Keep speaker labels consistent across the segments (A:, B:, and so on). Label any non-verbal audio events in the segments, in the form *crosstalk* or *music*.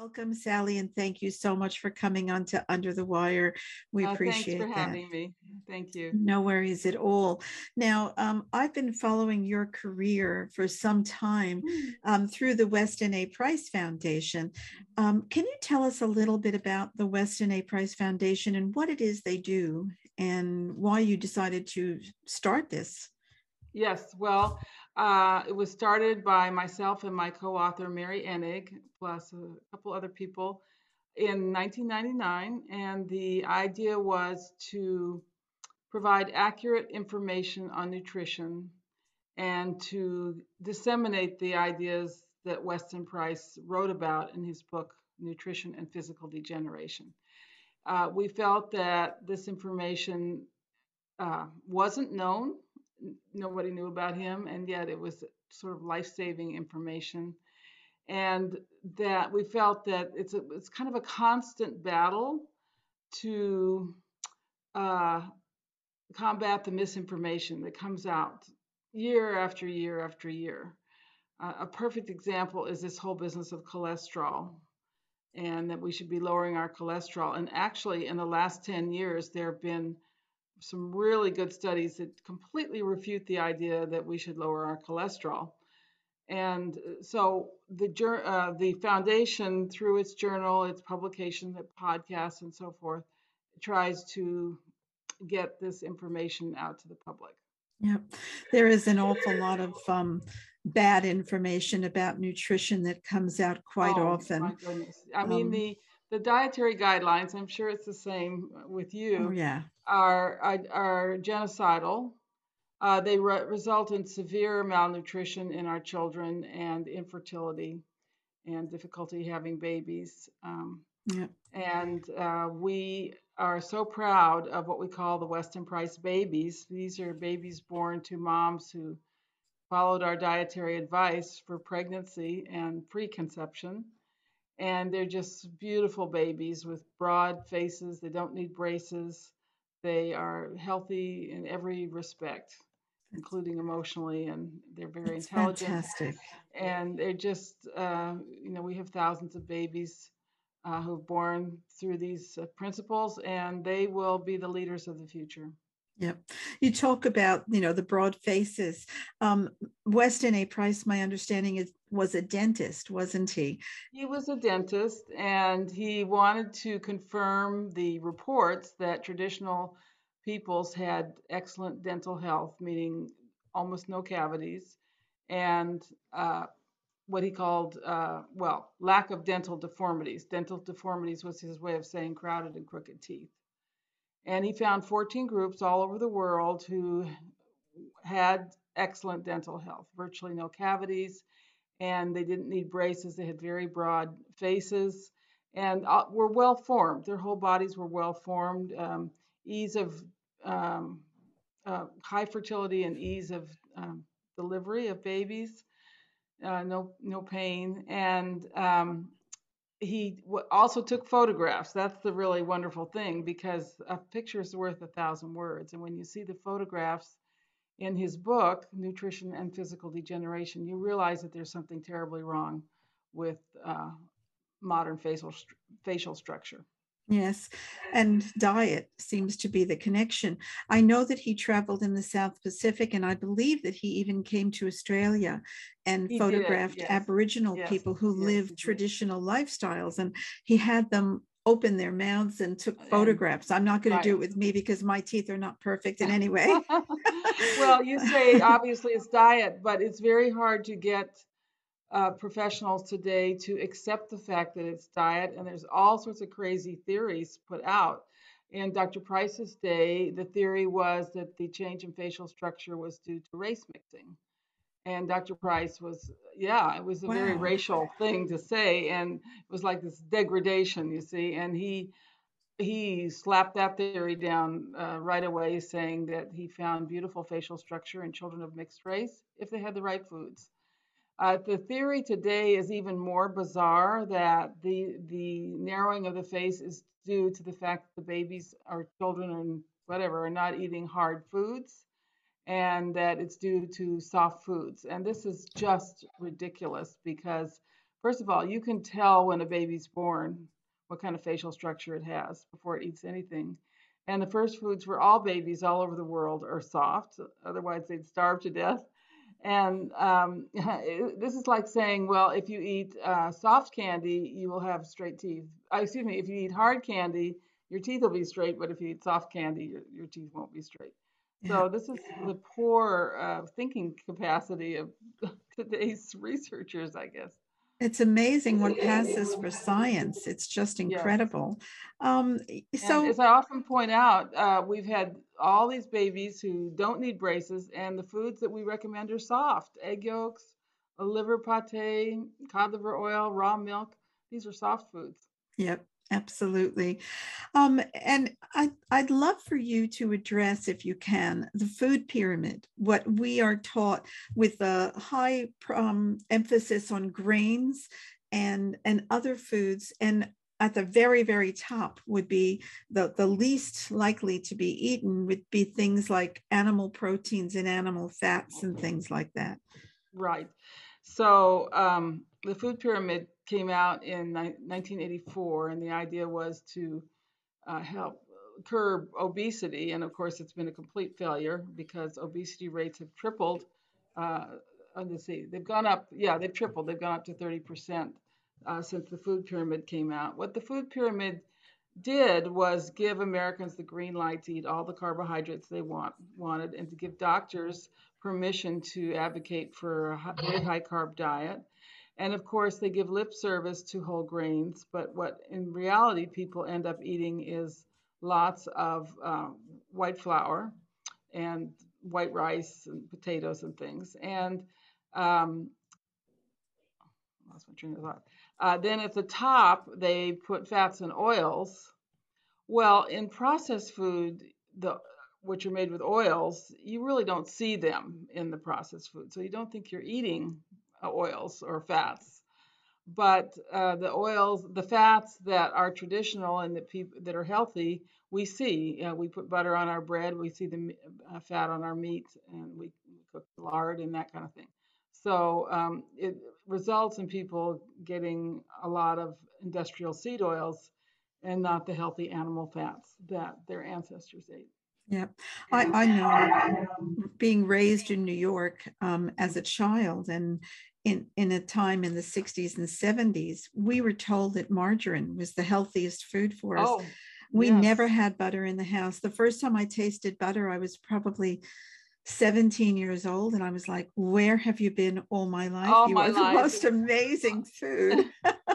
A: Welcome, Sally, and thank you so much for coming on to Under the Wire. We
B: Uh,
A: appreciate
B: Thanks for
A: that.
B: having me. Thank you.
A: No worries at all. Now, um, I've been following your career for some time um, through the Weston A. Price Foundation. Um, can you tell us a little bit about the Weston A. Price Foundation and what it is they do and why you decided to start this?
B: Yes, well, uh, it was started by myself and my co-author Mary Enig, plus a couple other people in 1999, and the idea was to provide accurate information on nutrition and to disseminate the ideas that Weston Price wrote about in his book Nutrition and Physical Degeneration. Uh, we felt that this information uh, wasn't known nobody knew about him, and yet it was sort of life-saving information. And that we felt that it's a, it's kind of a constant battle to uh, combat the misinformation that comes out year after year after year. Uh, a perfect example is this whole business of cholesterol and that we should be lowering our cholesterol. And actually, in the last 10 years, there have been some really good studies that completely refute the idea that we should lower our cholesterol. And uh, so the uh, the foundation, through its journal, its publication, the podcasts, and so forth, tries to get this information out to the public.
A: Yep, there is an awful lot of um, bad information about nutrition that comes out quite
B: oh,
A: often.
B: My goodness, I mean
A: um,
B: the the dietary guidelines. I'm sure it's the same with you.
A: Oh, yeah
B: are are, are genocidal. Uh, they re- result in severe malnutrition in our children and infertility and difficulty having babies. Um,
A: yeah.
B: And uh, we are so proud of what we call the Weston Price babies. These are babies born to moms who followed our dietary advice for pregnancy and preconception. And they're just beautiful babies with broad faces. They don't need braces. They are healthy in every respect, including emotionally, and they're very
A: That's
B: intelligent.
A: Fantastic.
B: And they're just, uh, you know, we have thousands of babies uh, who've born through these uh, principles, and they will be the leaders of the future.
A: Yep. You talk about, you know, the broad faces. Um, Weston A. Price, my understanding is was a dentist, wasn't he?
B: He was a dentist and he wanted to confirm the reports that traditional peoples had excellent dental health, meaning almost no cavities, and uh, what he called, uh, well, lack of dental deformities. Dental deformities was his way of saying crowded and crooked teeth. And he found 14 groups all over the world who had excellent dental health, virtually no cavities, and they didn't need braces. They had very broad faces and uh, were well formed. Their whole bodies were well formed. Um, ease of um, uh, high fertility and ease of um, delivery of babies. Uh, no no pain and um, he also took photographs. That's the really wonderful thing because a picture is worth a thousand words. And when you see the photographs in his book, Nutrition and Physical Degeneration, you realize that there's something terribly wrong with uh, modern facial facial structure.
A: Yes, and diet seems to be the connection. I know that he traveled in the South Pacific, and I believe that he even came to Australia and
B: he
A: photographed
B: yes.
A: Aboriginal
B: yes.
A: people who
B: yes,
A: lived traditional lifestyles. And he had them open their mouths and took photographs. I'm not going
B: right.
A: to do it with me because my teeth are not perfect in any *laughs* way.
B: well, you say obviously it's diet, but it's very hard to get uh, professionals today to accept the fact that it's diet, and there's all sorts of crazy theories put out. In Dr. Price's day, the theory was that the change in facial structure was due to race mixing. And Dr. Price was, yeah, it was a wow. very racial thing to say, and it was like this degradation, you see. And he he slapped that theory down uh, right away, saying that he found beautiful facial structure in children of mixed race if they had the right foods. Uh, the theory today is even more bizarre that the the narrowing of the face is due to the fact that the babies or children and whatever are not eating hard foods and that it's due to soft foods. And this is just ridiculous because First of all, you can tell when a baby's born what kind of facial structure it has before it eats anything. And the first foods for all babies all over the world are soft, otherwise, they'd starve to death. And um, *laughs* this is like saying, well, if you eat uh, soft candy, you will have straight teeth. Uh, excuse me, if you eat hard candy, your teeth will be straight, but if you eat soft candy, your, your teeth won't be straight. So *laughs* this is the poor uh, thinking capacity of *laughs* today's researchers, I guess.
A: It's amazing what passes for science. It's just incredible. Um, so,
B: and as I often point out, uh, we've had all these babies who don't need braces, and the foods that we recommend are soft egg yolks, a liver pate, cod liver oil, raw milk. These are soft foods.
A: Yep. Absolutely. Um, and I, I'd love for you to address, if you can, the food pyramid, what we are taught with a high um, emphasis on grains and, and other foods. And at the very, very top would be the, the least likely to be eaten would be things like animal proteins and animal fats and things like that.
B: Right. So um, the food pyramid came out in 1984, and the idea was to uh, help curb obesity. And of course, it's been a complete failure because obesity rates have tripled. Uh, let's see, they've gone up. Yeah, they've tripled. They've gone up to 30% uh, since the food pyramid came out. What the food pyramid did was give Americans the green light to eat all the carbohydrates they want wanted, and to give doctors permission to advocate for a high carb diet. And of course, they give lip service to whole grains, but what in reality people end up eating is lots of um, white flour and white rice and potatoes and things. And um, lost my train of thought. Uh, then at the top, they put fats and oils. Well, in processed food, the which are made with oils, you really don't see them in the processed food. So you don't think you're eating oils or fats. But uh, the oils, the fats that are traditional and that people that are healthy, we see. Uh, we put butter on our bread. We see the uh, fat on our meat, and we, cook lard and that kind of thing. So um, it results in people getting a lot of industrial seed oils and not the healthy animal fats that their ancestors ate.
A: Yeah, I, I know being raised in New York um, as a child and in, in a time in the 60s and 70s, we were told that margarine was the healthiest food for us. Oh, we yes. never had butter in the house. The first time I tasted butter, I was probably 17 years old and I was like, where have you been all my life?
B: All
A: you
B: my
A: are
B: life.
A: the most amazing *laughs* food.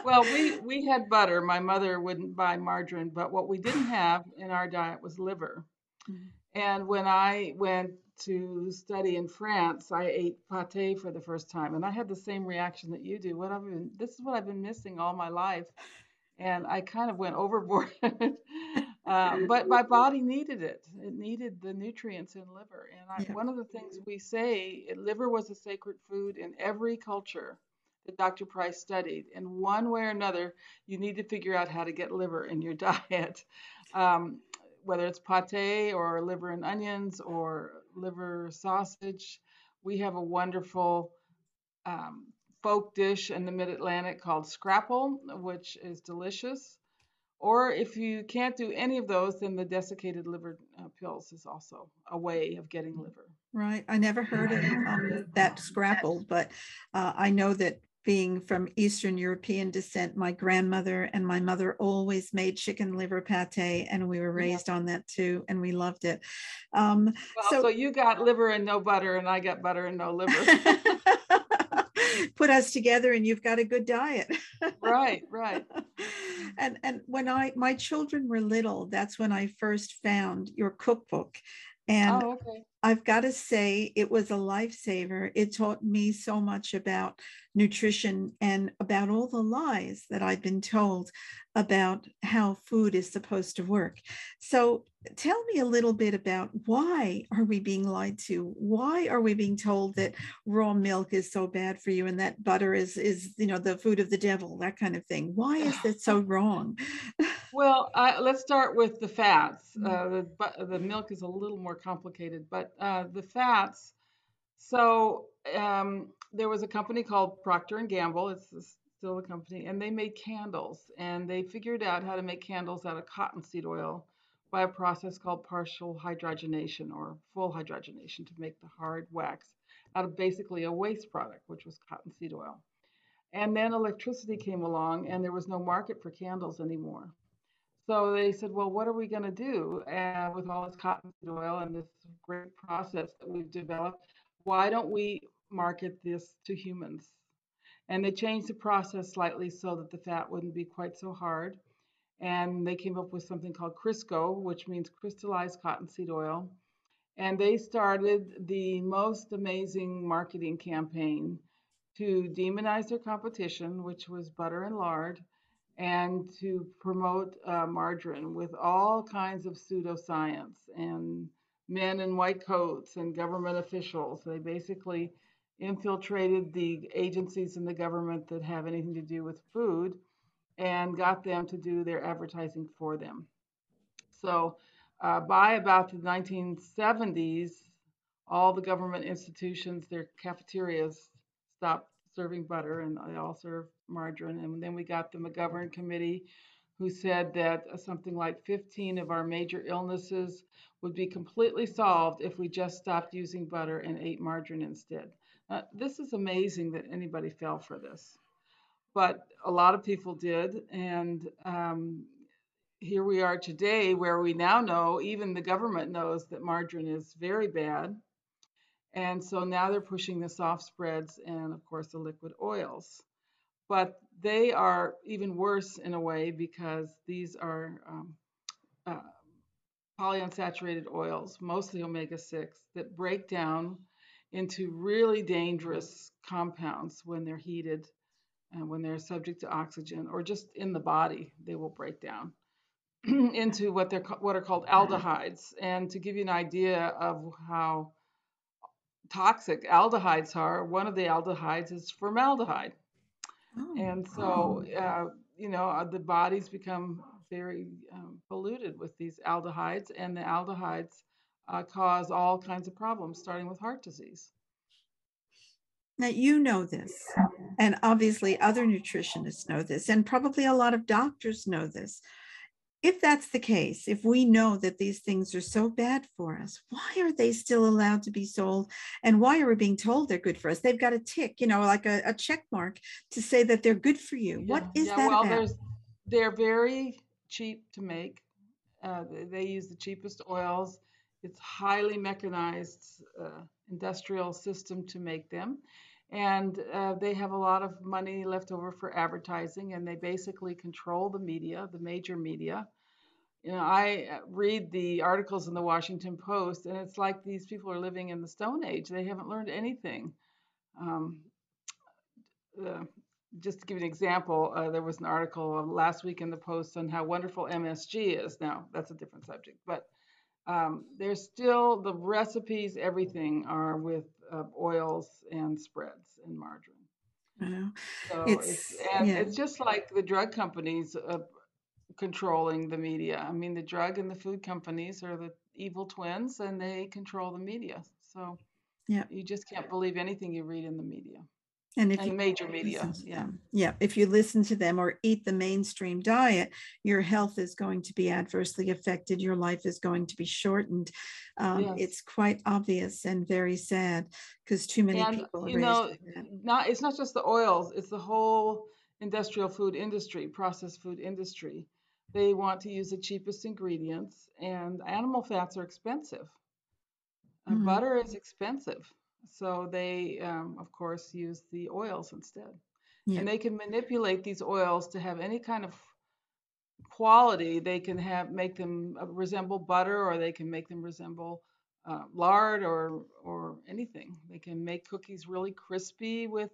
B: well, we, *laughs* we had butter. My mother wouldn't buy margarine, but what we didn't have in our diet was liver. Mm-hmm. And when I went to study in France, I ate pate for the first time, and I had the same reaction that you do. What I've been, this is what I've been missing all my life, and I kind of went *laughs* overboard. uh, but my body needed it. It needed the nutrients in liver, and I, yeah. one of the things we say, liver was a sacred food in every culture that Dr. Price studied. In one way or another, you need to figure out how to get liver in your *laughs* diet. Um, whether it's pate or liver and onions or liver sausage. We have a wonderful um, folk dish in the mid Atlantic called scrapple, which is delicious. Or if you can't do any of those, then the desiccated liver uh, pills is also a way of getting liver.
A: Right. I never heard of um, that scrapple, but uh, I know that being from Eastern European descent, my grandmother and my mother always made chicken liver pate, and we were raised yeah. on that too, and we loved it. Um,
B: well, so, so you got liver and no butter, and I got butter and no liver. *laughs*
A: Put us together, and you've got a good diet.
B: right, right. *laughs*
A: And and when I my children were little, that's when I first found your cookbook, and
B: oh, okay.
A: I've got to say, it was a lifesaver. It taught me so much about nutrition and about all the lies that I've been told about how food is supposed to work. So, tell me a little bit about why are we being lied to? Why are we being told that raw milk is so bad for you and that butter is is you know the food of the devil, that kind of thing? Why is that so *laughs* wrong? *laughs*
B: well, uh, let's start with the fats. Mm-hmm. Uh, the the milk is a little more complicated, but uh, the fats. So um, there was a company called Procter and Gamble. It's still a company, and they made candles. And they figured out how to make candles out of cottonseed oil by a process called partial hydrogenation or full hydrogenation to make the hard wax out of basically a waste product, which was cottonseed oil. And then electricity came along, and there was no market for candles anymore. So they said, well, what are we going to do uh, with all this cottonseed oil and this great process that we've developed? Why don't we market this to humans? And they changed the process slightly so that the fat wouldn't be quite so hard. And they came up with something called Crisco, which means crystallized cottonseed oil. And they started the most amazing marketing campaign to demonize their competition, which was butter and lard, and to promote uh, margarine with all kinds of pseudoscience and men in white coats and government officials. They basically infiltrated the agencies in the government that have anything to do with food and got them to do their advertising for them. So uh, by about the 1970s, all the government institutions, their cafeterias stopped serving butter and they all serve margarine. And then we got the McGovern Committee, who said that something like 15 of our major illnesses would be completely solved if we just stopped using butter and ate margarine instead. Uh, this is amazing that anybody fell for this, but a lot of people did. And um, here we are today, where we now know, even the government knows that margarine is very bad. And so now they're pushing the soft spreads and, of course, the liquid oils. But they are even worse in a way because these are um, uh, polyunsaturated oils, mostly omega 6, that break down into really dangerous compounds when they're heated and when they're subject to oxygen or just in the body, they will break down *clears throat* into what they're what are called aldehydes. And to give you an idea of how toxic aldehydes are. One of the aldehydes is formaldehyde. Oh, and so, uh, you know, uh, the bodies become very um, polluted with these aldehydes, and the aldehydes uh, cause all kinds of problems, starting with heart disease.
A: Now, you know this, and obviously other nutritionists know this, and probably a lot of doctors know this if that's the case, if we know that these things are so bad for us, why are they still allowed to be sold? And why are we being told they're good for us? They've got a tick, you know, like a, a check mark to say that they're good for you. Yeah, what is yeah, that
B: well,
A: about?
B: They're very cheap to make. Uh, they use the cheapest oils. It's highly mechanized uh, industrial system to make them and uh, they have a lot of money left over for advertising and they basically control the media the major media. You know i uh, read the articles in the washington post and it's like these people are living in the stone age. They haven't learned anything. Um, uh, just to give an example uh, there was an article last week in the post on how wonderful msg is. Now that's a different subject but um, there's still the recipes everything are with uh, oils and spreads and margarine.
A: Wow.
B: So it's, it's and yeah. it's just like the drug companies uh, controlling the media. I mean, the drug and the food companies are the evil twins, and they control the media. So yeah, you just can't believe anything you read in the media and if and you major media yeah.
A: yeah if you listen to them or eat the mainstream diet your health is going to be adversely affected your life is going to be shortened. Um, yes. it's quite obvious and very sad because too many and, people
B: you know not it's not just the oils it's the whole industrial food industry processed food industry. They want to use the cheapest ingredients and animal fats are expensive. Mm-hmm. butter is expensive so they, um, of course, use the oils instead. Yeah. And they can manipulate these oils to have any kind of quality. They can have make them uh, resemble butter, or they can make them resemble uh, lard, or or anything. They can make cookies really crispy with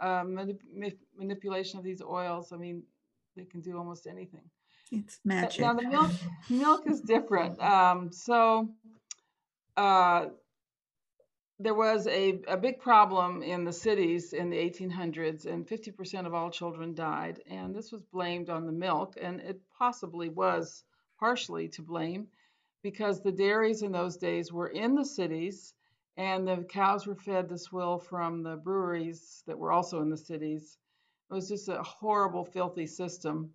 B: uh, manip- manipulation of these oils. I mean, they can do almost anything.
A: It's magic.
B: Now the milk milk is different. Um, so uh, there was a, a big problem in the cities in the 1800s, and 50% of all children died. And this was blamed on the milk, and it possibly was partially to blame because the dairies in those days were in the cities, and the cows were fed the swill from the breweries that were also in the cities. It was just a horrible, filthy system,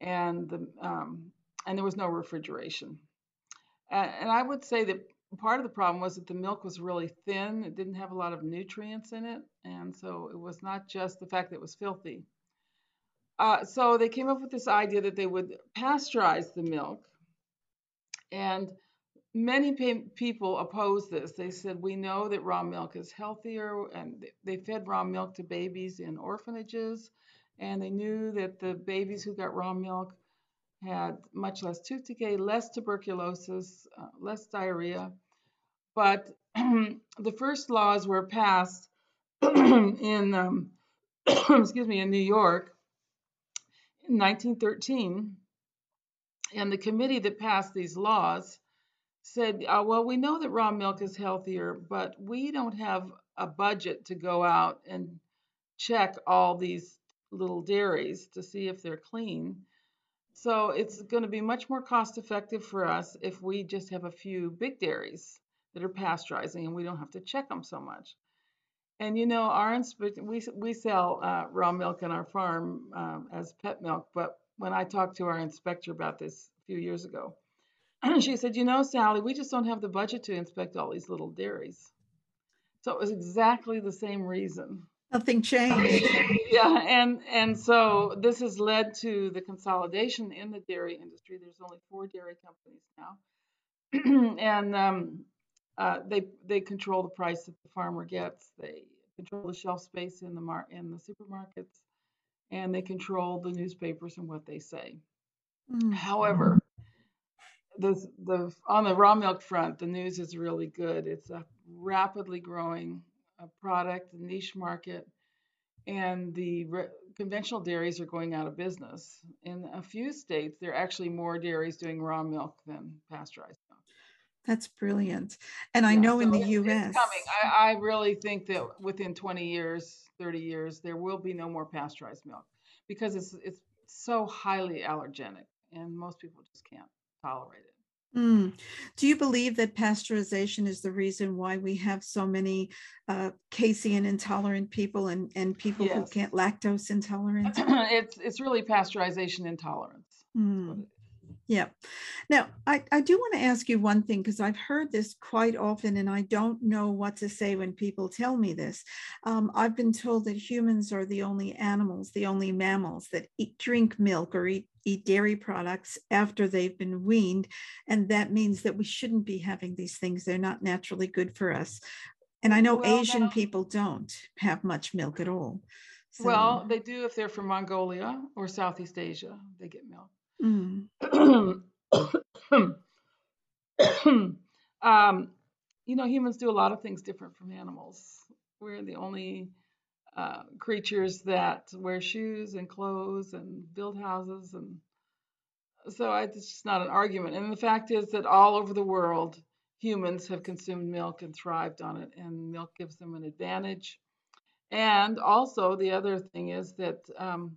B: and the um, and there was no refrigeration. And, and I would say that part of the problem was that the milk was really thin. It didn't have a lot of nutrients in it, and so it was not just the fact that it was filthy. Uh, so they came up with this idea that they would pasteurize the milk, and many people opposed this. They said, We know that raw milk is healthier, and they fed raw milk to babies in orphanages, and they knew that the babies who got raw milk had much less tooth decay, less tuberculosis, uh, less diarrhea. But *clears throat* the first laws were passed *clears throat* in, um, *clears throat* excuse me, in New York in 1913. And the committee that passed these laws said, uh, well, we know that raw milk is healthier, but we don't have a budget to go out and check all these little dairies to see if they're clean. So it's going to be much more cost effective for us if we just have a few big dairies that are pasteurizing and we don't have to check them so much. And you know, our inspe- we we sell uh, raw milk on our farm um, as pet milk, but when I talked to our inspector about this a few years ago, *clears throat* she said, You know, Sally, we just don't have the budget to inspect all these little dairies. So it was exactly the same reason.
A: Nothing changed. *laughs*
B: yeah, and and so this has led to the consolidation in the dairy industry. There's only four dairy companies now, *clears throat* and um, uh, they they control the price that the farmer gets. They control the shelf space in the mar- in the supermarkets, and they control the newspapers and what they say. Mm. However, the the on the raw milk front, the news is really good. It's a rapidly growing uh, product, niche market, and the re- conventional dairies are going out of business. In a few states, there are actually more dairies doing raw milk than pasteurized milk.
A: That's brilliant. And I know so in the it's, U.S.
B: It's coming. I, I really think that within 20 years, 30 years, there will be no more pasteurized milk because it's it's so highly allergenic, and most people just can't tolerate it.
A: Mm. Do you believe that pasteurization is the reason why we have so many uh, casein intolerant people and, and people yes. who can't lactose intolerant? *clears throat*
B: it's it's really pasteurization intolerance. Mm.
A: Yeah. Now, I, I do want to ask you one thing because I've heard this quite often and I don't know what to say when people tell me this. Um, I've been told that humans are the only animals, the only mammals that eat, drink milk or eat, eat dairy products after they've been weaned. And that means that we shouldn't be having these things. They're not naturally good for us. And I know well, Asian people don't have much milk at all.
B: So. Well, they do if they're from Mongolia or Southeast Asia, they get milk. Mm. *coughs* um, you know, humans do a lot of things different from animals. We're the only uh, creatures that wear shoes and clothes and build houses, and so I, it's just not an argument. And the fact is that all over the world, humans have consumed milk and thrived on it, and milk gives them an advantage. And also, the other thing is that um,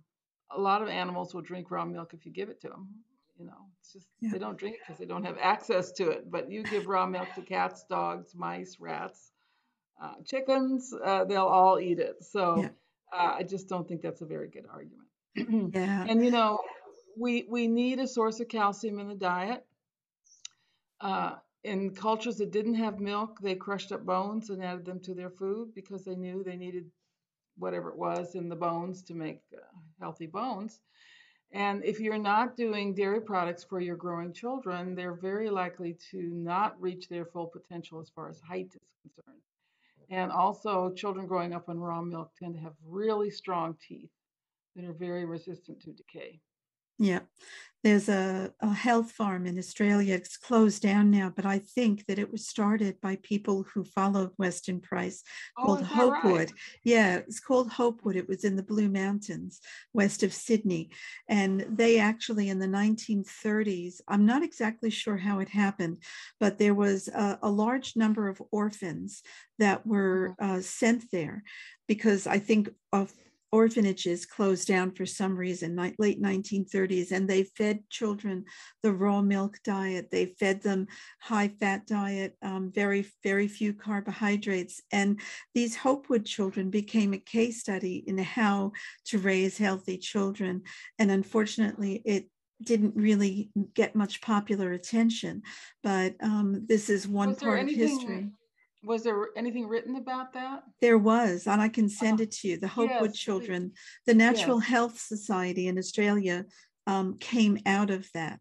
B: a lot of animals will drink raw milk if you give it to them. You know, it's just yeah. they don't drink it because they don't have access to it. But you give raw milk to cats, dogs, mice, rats, uh, chickens, uh, they'll all eat it. So yeah. uh, I just don't think that's a very good argument. *clears throat* yeah. And you know, we we need a source of calcium in the diet. Uh, in cultures that didn't have milk, they crushed up bones and added them to their food because they knew they needed whatever it was in the bones to make uh, healthy bones. And if you're not doing dairy products for your growing children, they're very likely to not reach their full potential as far as height is concerned. And also, children growing up on raw milk tend to have really strong teeth that are very resistant to decay.
A: Yeah. There's a, a health farm in Australia. It's closed down now, but I think that it was started by people who followed Weston Price oh, called Hopewood. Right? Yeah, it's called Hopewood. It was in the Blue Mountains west of Sydney. And they actually, in the 1930s, I'm not exactly sure how it happened, but there was a, a large number of orphans that were mm-hmm. uh, sent there because I think of orphanages closed down for some reason, late 1930s, and they fed children the raw milk diet. They fed them high fat diet, um, very, very few carbohydrates. And these Hopewood children became a case study in how to raise healthy children. And unfortunately, it didn't really get much popular attention, but um, this is one part of history.
B: Was there anything written about that?
A: There was, and I can send oh, it to you. The Hopewood yes, Children, the Natural yes. Health Society in Australia um, came out of that,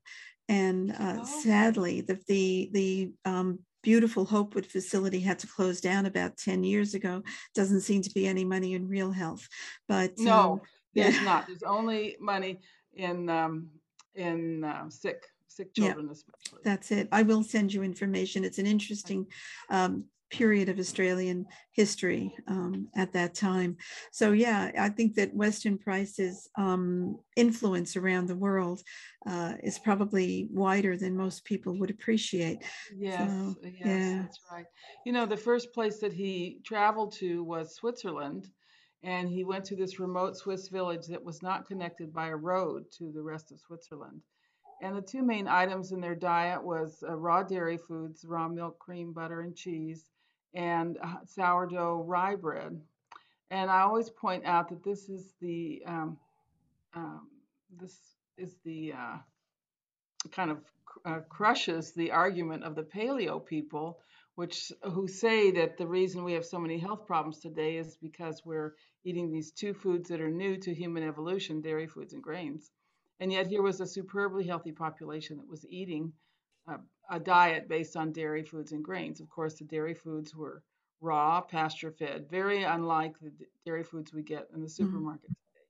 A: and uh, oh. sadly, the the the um, beautiful Hopewood facility had to close down about ten years ago. Doesn't seem to be any money in real health, but
B: no, um, there's yeah. not. *laughs* There's only money in um, in uh, sick sick children, yeah, especially.
A: That's it. I will send you information. It's an interesting um, period of Australian history um, at that time. So yeah, I think that Weston Price's um, influence around the world uh, is probably wider than most people would appreciate.
B: Yes, so, yes, yeah. that's right. You know, the first place that he traveled to was Switzerland. And he went to this remote Swiss village that was not connected by a road to the rest of Switzerland. And the two main items in their diet was uh, raw dairy foods, raw milk, cream, butter, and cheese, and uh, sourdough rye bread. And I always point out that this is the um, um, this is the uh, kind of uh, crushes the argument of the paleo people, which who say that the reason we have so many health problems today is because we're eating these two foods that are new to human evolution, dairy foods and grains. And yet here was a superbly healthy population that was eating uh, a diet based on dairy foods and grains. Of course, the dairy foods were raw, pasture fed, very unlike the dairy foods we get in the mm-hmm. supermarket mm-hmm. today.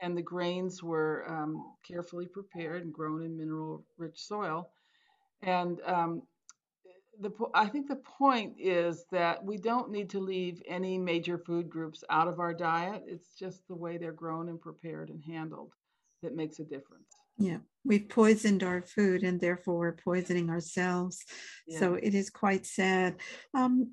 B: And the grains were um, carefully prepared and grown in mineral rich soil. And um, the, I think the point is that we don't need to leave any major food groups out of our diet. It's just the way they're grown and prepared and handled that makes a difference.
A: Yeah, we've poisoned our food and therefore we're poisoning ourselves. Yeah. So it is quite sad. Um,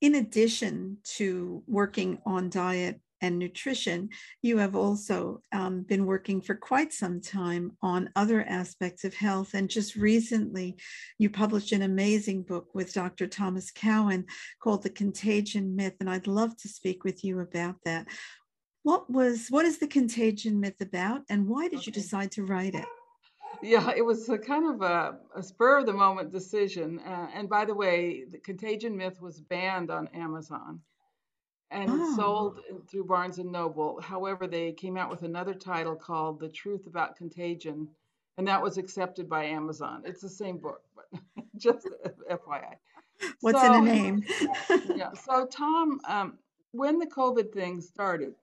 A: in addition to working on diet and nutrition, you have also um, been working for quite some time on other aspects of health. And just recently, you published an amazing book with Dr. Thomas Cowan called The Contagion Myth. And I'd love to speak with you about that. What was what is the contagion myth about, and why did okay. you decide to write it?
B: Yeah, it was a kind of a, a spur of the moment decision. Uh, and by the way, the contagion myth was banned on Amazon and oh. sold through Barnes and Noble. However, they came out with another title called The Truth About Contagion, and that was accepted by Amazon. It's the same book, but *laughs* just FYI.
A: What's so, in a name? *laughs*
B: yeah. So Tom, um, when the COVID thing started,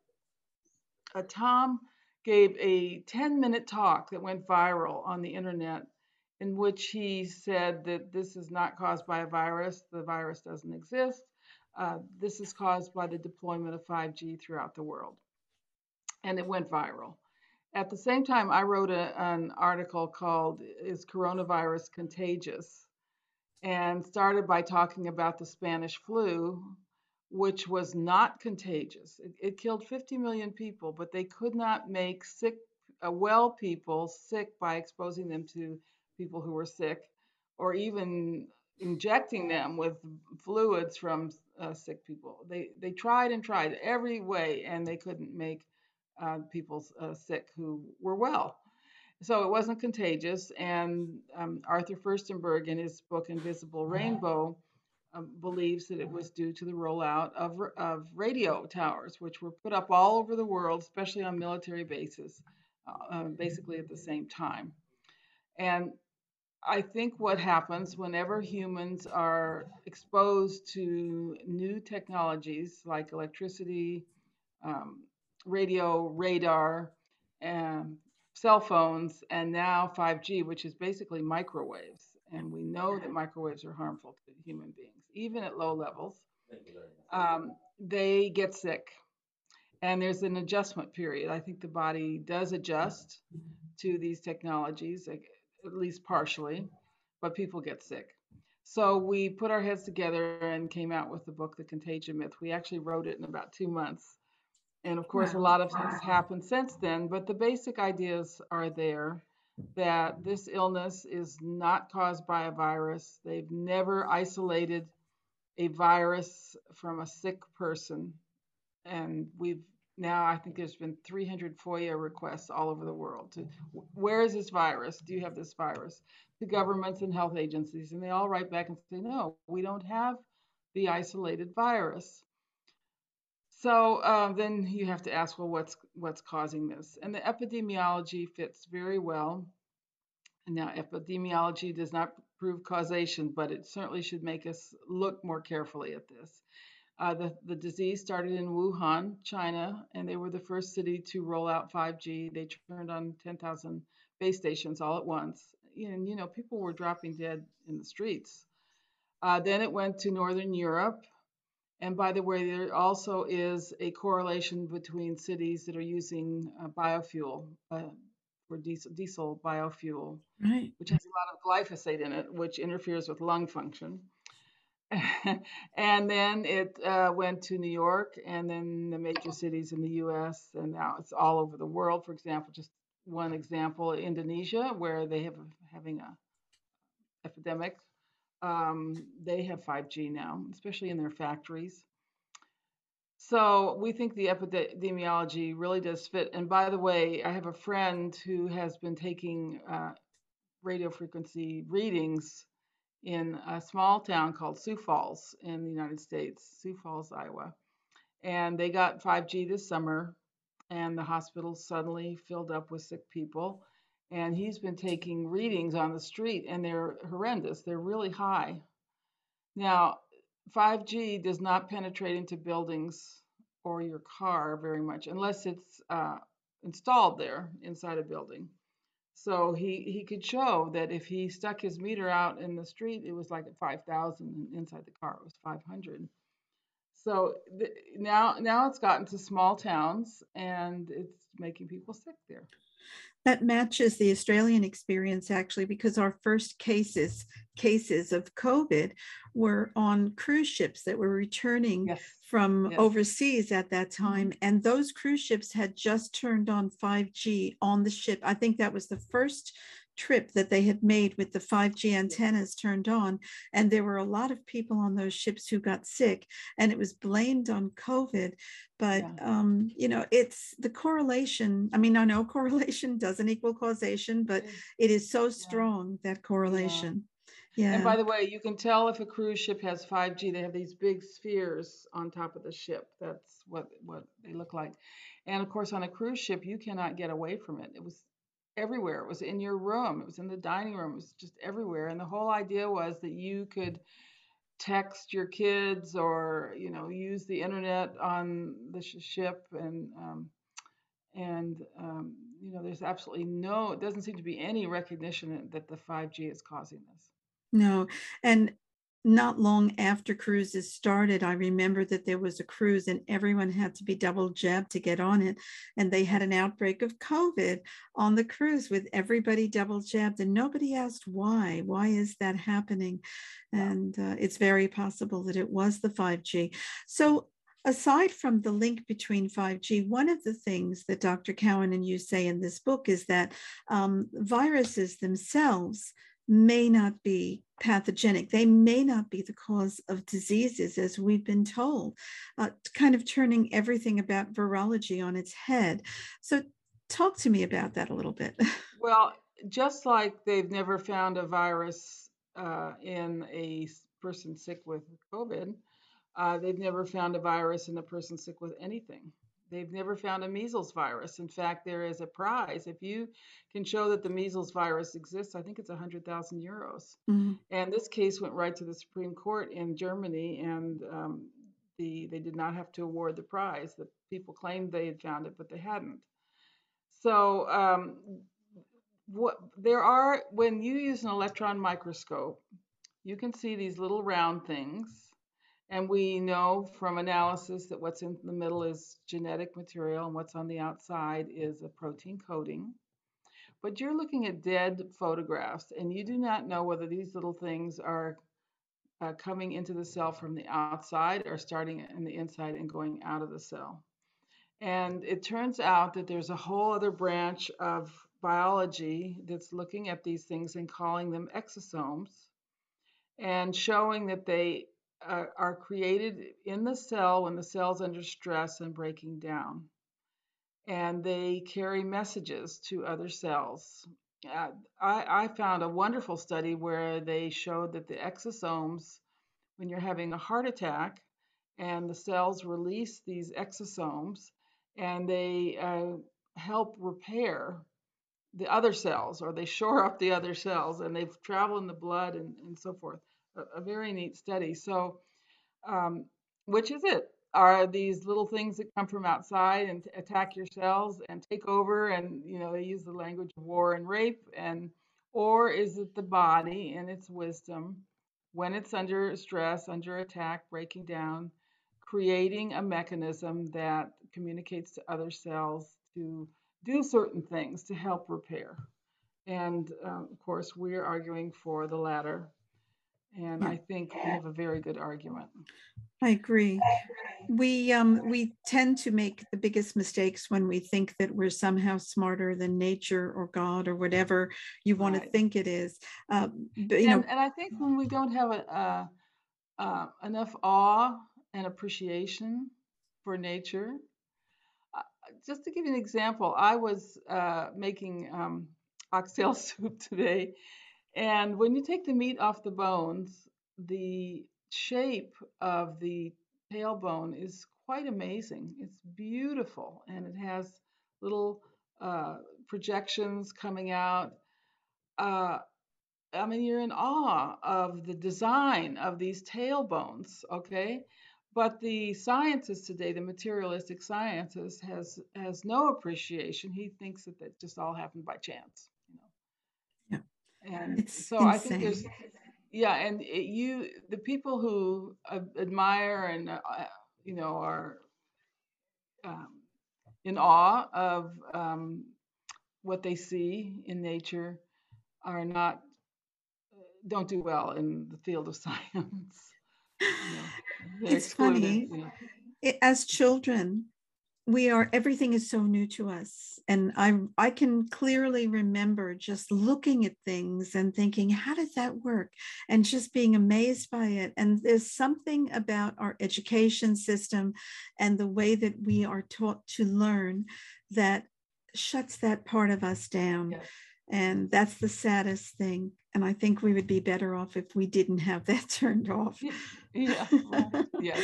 B: Tom gave a 10 minute talk that went viral on the internet in which he said that this is not caused by a virus, the virus doesn't exist. Uh, this is caused by the deployment of 5G throughout the world. And it went viral. At the same time, I wrote a, an article called Is Coronavirus Contagious? and started by talking about the Spanish flu, which was not contagious. It, it, killed 50 million people, but they could not make sick, uh, well people sick by exposing them to people who were sick or even injecting them with fluids from uh, sick people. They, they tried and tried every way, and they couldn't make uh, people uh, sick who were well. So it wasn't contagious. And um, Arthur Firstenberg, in his book Invisible Rainbow, um, believes that it was due to the rollout of, of radio towers, which were put up all over the world, especially on military bases, uh, uh, basically at the same time. And I think what happens whenever humans are exposed to new technologies like electricity, um, radio, radar, and cell phones, and now 5G, which is basically microwaves. And we know that microwaves are harmful to human beings even at low levels, um, they get sick. And there's an adjustment period. I think the body does adjust to these technologies, at least partially, but people get sick. So we put our heads together and came out with the book, The Contagion Myth. We actually wrote it in about two months. And of course, a lot of things happened since then, but the basic ideas are there that this illness is not caused by a virus. They've never isolated a virus from a sick person. And we've now, I think there's been 300 FOIA requests all over the world to where is this virus? Do you have this virus? The governments and health agencies, and they all write back and say, no, we don't have the isolated virus. So um, then you have to ask, well, what's what's causing this? And the epidemiology fits very well. Now, epidemiology does not prove causation, but it certainly should make us look more carefully at this. Uh, the, the disease started in Wuhan, China, and they were the first city to roll out 5G. They turned on 10,000 base stations all at once. And, you know, people were dropping dead in the streets. Uh, then it went to Northern Europe. And by the way, there also is a correlation between cities that are using uh, biofuel uh, for diesel, diesel biofuel,
A: right.
B: which has a lot of glyphosate in it, which interferes with lung function. *laughs* and then it uh, went to New York and then the major cities in the US, and now it's all over the world. For example, just one example Indonesia, where they have having a epidemic um, they have 5G now, especially in their factories. So we think the epidemiology really does fit. And by the way, I have a friend who has been taking uh, radio frequency readings in a small town called Sioux Falls in the United States, Sioux Falls, Iowa. And they got 5G this summer, and the hospital suddenly filled up with sick people and he's been taking readings on the street and they're horrendous. They're really high. Now, 5G does not penetrate into buildings or your car very much unless it's uh, installed there inside a building. So he, he could show that if he stuck his meter out in the street, it was like at 5,000, and inside the car it was 500. So th- now now it's gotten to small towns and it's making people sick there
A: that matches the Australian experience actually, because our first cases cases of COVID were on cruise ships that were returning yes. from yes. overseas at that time, mm-hmm. and those cruise ships had just turned on 5G on the ship. I think that was the first trip that they had made with the 5G antennas turned on. And there were a lot of people on those ships who got sick, and it was blamed on COVID. But, yeah. um, you know, it's the correlation. I mean, I know *laughs* correlation doesn't equal causation, but it is so strong, yeah. that correlation. Yeah.
B: And by the way, you can tell if a cruise ship has 5G. They have these big spheres on top of the ship. That's what what they look like. And of course, on a cruise ship, you cannot get away from it. It was everywhere. It was in your room, it was in the dining room, it was just everywhere. And the whole idea was that you could text your kids or you know use the internet on the ship and um, and um, you know there's absolutely no it doesn't seem to be any recognition that the 5g is causing this
A: no and not long after cruises started, I remember that there was a cruise and everyone had to be double jabbed to get on it. And they had an outbreak of COVID on the cruise with everybody double jabbed, and nobody asked why. Why is that happening? And uh, it's very possible that it was the 5G. So, aside from the link between 5G, one of the things that Dr. Cowan and you say in this book is that um, viruses themselves may not be pathogenic. They may not be the cause of diseases, as we've been told, uh, kind of turning everything about virology on its head. So, talk to me about that a little bit. *laughs*
B: Well, just like they've never found a virus uh, in a person sick with COVID, uh, they've never found a virus in a person sick with anything. They've never found a measles virus. In fact, there is a prize. If you can show that the measles virus exists, I think it's 100,000 euros. Mm-hmm. And this case went right to the Supreme Court in Germany, and um, the they did not have to award the prize. The people claimed they had found it, but they hadn't. So um, what there are when you use an electron microscope, you can see these little round things and we know from analysis that what's in the middle is genetic material and what's on the outside is a protein coating. But you're looking at dead photographs and you do not know whether these little things are uh, coming into the cell from the outside or starting in the inside and going out of the cell. And it turns out that there's a whole other branch of biology that's looking at these things and calling them exosomes and showing that they uh, are created in the cell when the cell's under stress and breaking down. And they carry messages to other cells. Uh, I, I found a wonderful study where they showed that the exosomes, when you're having a heart attack, and the cells release these exosomes and they uh, help repair the other cells or they shore up the other cells and they travel in the blood and, and so forth. A, very neat study. So, um, which is it? Are these little things that come from outside and attack your cells and take over? And you know they use the language of war and rape, and or is it the body and its wisdom when it's under stress, under attack, breaking down, creating a mechanism that communicates to other cells to do certain things to help repair. And um, of course, we're arguing for the latter. And I think we have a very good argument.
A: I agree. We um, we tend to make the biggest mistakes when we think that we're somehow smarter than nature or God or whatever you want right. to think it is. Uh,
B: but, you and, know, and I think when we don't have a, uh, enough awe and appreciation for nature. Uh, just to give you an example, I was uh, making um, oxtail *laughs* soup today, and when you take the meat off the bones, the shape of the tailbone is quite amazing. It's beautiful, and it has little uh, projections coming out. Uh, I mean, you're in awe of the design of these tailbones, okay? But the scientist today, the materialistic scientist, has has no appreciation. He thinks that that just all happened by chance. And it's so insane. I think there's, yeah, and it, you, the people who uh, admire and uh, you know are um, in awe of um, what they see in nature are not don't do well in the field of *laughs* science
A: it's funny. It, as children, we are everything is so new to us and i i can clearly remember just looking at things and thinking how does that work? and just being amazed by it and there's something about our education system and the way that we are taught to learn that shuts that part of us down yes. and that's the saddest thing and i think we would be better off if we didn't have that *laughs* turned off. *laughs*
B: Yeah *laughs* yes.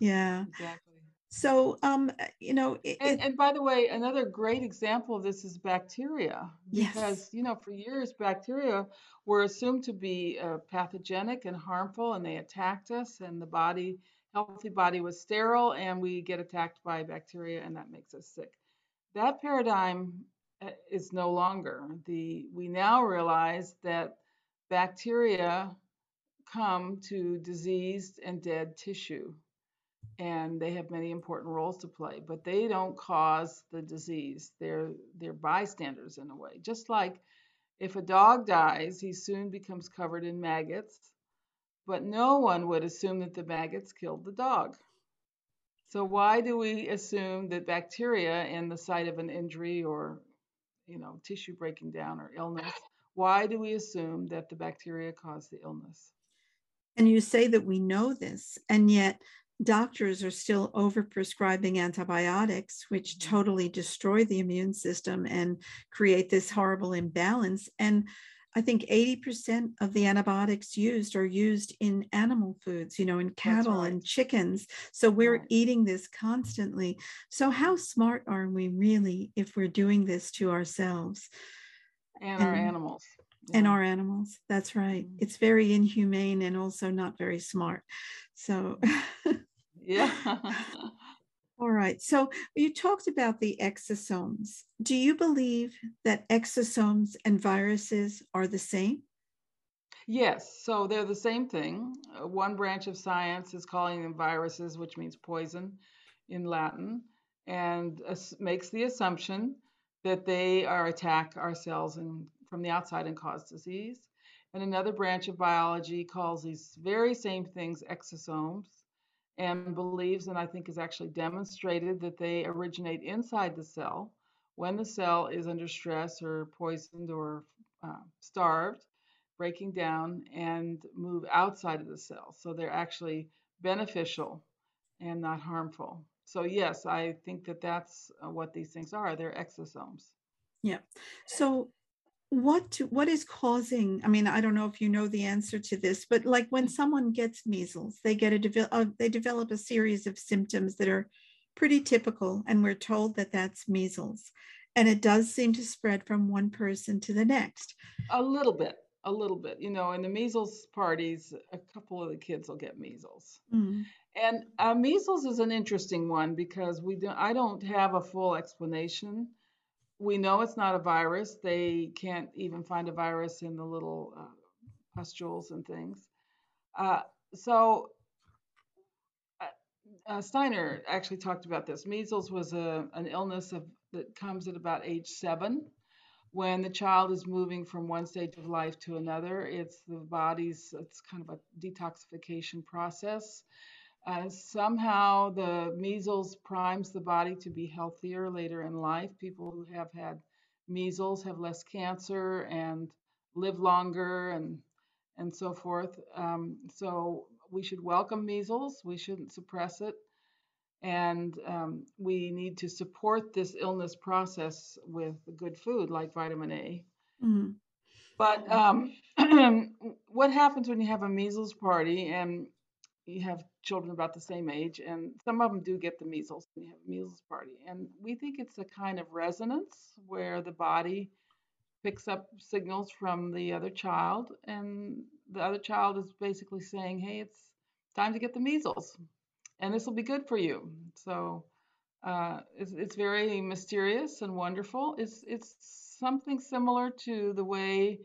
A: Yeah.
B: Exactly
A: so um you know
B: it, and, and, by the way another great example of this is bacteria because yes. you know for years bacteria were assumed to be uh, pathogenic and harmful and they attacked us and the body healthy body was sterile and we get attacked by bacteria and that makes us sick. That paradigm uh, is no longer. The we now realize that bacteria come to diseased and dead tissue and they have many important roles to play but they don't cause the disease. They're they're bystanders in a way. Just like if a dog dies he soon becomes covered in maggots but no one would assume that the maggots killed the dog. So why do we assume that bacteria in the site of an injury or you know tissue breaking down or illness why do we assume that the bacteria cause the illness?
A: And you say that we know this, and yet doctors are still overprescribing antibiotics, which mm-hmm. totally destroy the immune system and create this horrible imbalance. And I think 80% of the antibiotics used are used in animal foods, you know, in cattle right. and chickens. So we're right. eating this constantly. So, how smart are we really if we're doing this to ourselves?
B: and, and our animals
A: and our animals that's right mm-hmm. it's very inhumane and also not very smart so *laughs*
B: yeah
A: all right so you talked about the exosomes do you believe that exosomes and viruses are the same
B: yes so they're the same thing uh, one branch of science is calling them viruses which means poison in latin and makes the assumption that they are attack our cells and from the outside and cause disease. And another branch of biology calls these very same things exosomes. And believes, and I think is actually demonstrated, that they originate inside the cell when the cell is under stress or poisoned or uh, starved, breaking down and move outside of the cell. So they're actually beneficial and not harmful. So, yes, I think that that's uh, what these things are. They're exosomes.
A: Yeah. So, what to, what is causing i mean i don't know if you know the answer to this but like when mm. someone gets measles they get a uh, they develop a series of symptoms that are pretty typical and we're told that that's measles and it does seem to spread from one person to the next
B: a little bit a little bit you know in the measles parties a couple of the kids will get measles mm. and uh, measles is an interesting one because we don't i don't have a full explanation we know it's not a virus. They can't even find a virus in the little uh, pustules and things. Uh, so uh, uh, Steiner actually talked about this. Measles was a, an illness of, that comes at about age seven. When the child is moving from one stage of life to another, it's the body's, it's kind of a detoxification process. Uh, somehow the measles primes the body to be healthier later in life. People who have had measles have less cancer and live longer and and so forth. Um, so we should welcome measles. We shouldn't suppress it. And um, we need to support this illness process with good food like vitamin A. Mm-hmm. But um, *clears throat* what happens when you have a measles party and you have children about the same age, and some of them do get the measles you have a measles party. And we think it's a kind of resonance where the body picks up signals from the other child, and the other child is basically saying, "Hey, it's time to get the measles, and this will be good for you." So uh, it's, it's very mysterious and wonderful. It's it's something similar to the way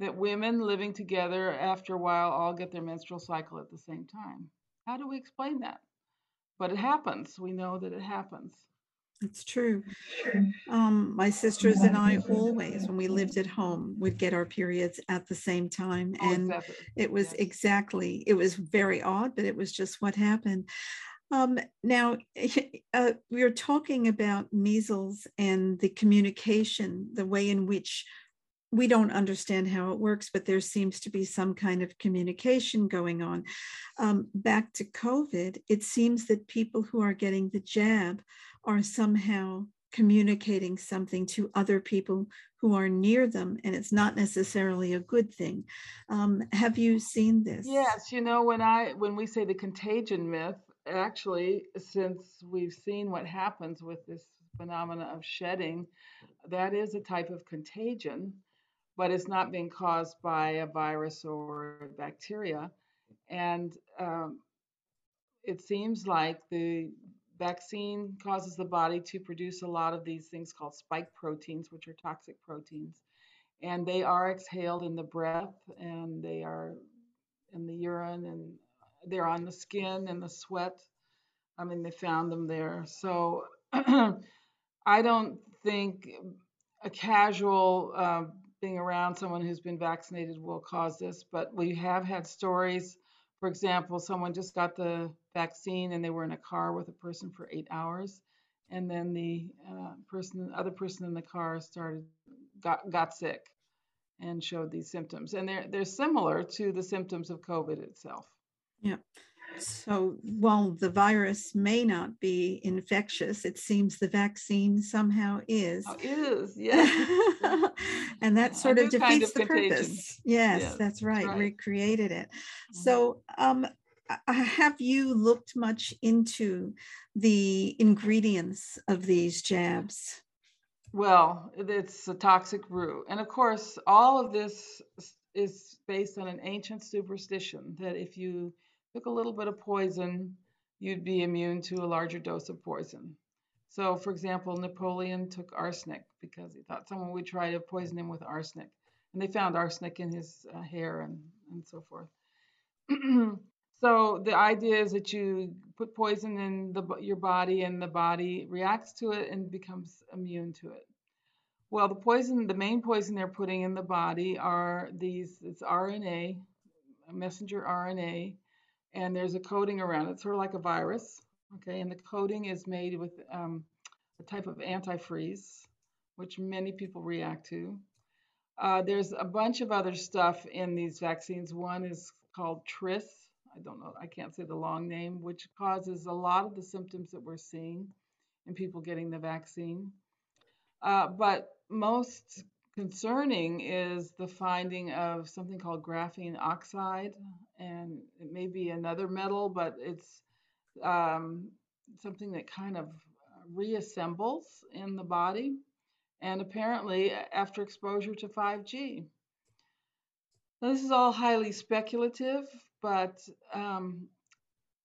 B: that women living together after a while all get their menstrual cycle at the same time. How do we explain that? But it happens. We know that it happens.
A: It's true. Um, my sisters and I always, when we lived at home, would get our periods at the same time. Oh, and exactly. it was yes. exactly, it was very odd, but it was just what happened. Um, now, *laughs* uh, we are talking about measles and the communication, the way in which we don't understand how it works, but there seems to be some kind of communication going on. Um, back to COVID, it seems that people who are getting the jab are somehow communicating something to other people who are near them, and it's not necessarily a good thing. Um, have you seen this?
B: Yes, you know when I when we say the contagion myth, actually, since we've seen what happens with this phenomena of shedding, that is a type of contagion but it's not being caused by a virus or bacteria. And um, it seems like the vaccine causes the body to produce a lot of these things called spike proteins, which are toxic proteins. And they are exhaled in the breath and they are in the urine and they're on the skin and the sweat. I mean, they found them there. So *clears throat* I don't think a casual uh, being around someone who's been vaccinated will cause this, but we have had stories. For example, someone just got the vaccine and they were in a car with a person for eight hours, and then the uh, person, other person in the car, started got got sick and showed these symptoms, and they're they're similar to the symptoms of COVID itself.
A: Yeah. So while the virus may not be infectious, it seems the vaccine somehow is.
B: Oh, is, yeah. *laughs*
A: and that sort of defeats kind of the contagion. purpose. Yes, yes that's right. right. Recreated it. Mm-hmm. So um, have you looked much into the ingredients of these jabs?
B: Well, it's a toxic brew. And of course, all of this is based on an ancient superstition that if you took a little bit of poison, you'd be immune to a larger dose of poison. So, for example, Napoleon took arsenic because he thought someone would try to poison him with arsenic. And they found arsenic in his uh, hair and, and so forth. *clears throat* so, the idea is that you put poison in the, your body and the body reacts to it and becomes immune to it. Well, the poison, the main poison they're putting in the body are these, it's RNA, messenger RNA, and there's a coating around it, sort of like a virus. Okay, and the coating is made with um, a type of antifreeze, which many people react to. Uh, there's a bunch of other stuff in these vaccines. One is called Tris. I don't know, I can't say the long name, which causes a lot of the symptoms that we're seeing in people getting the vaccine. Uh, but most concerning is the finding of something called graphene oxide, and it may be another metal, but it's um, something that kind of reassembles in the body, and apparently after exposure to 5G. Now, this is all highly speculative, but um,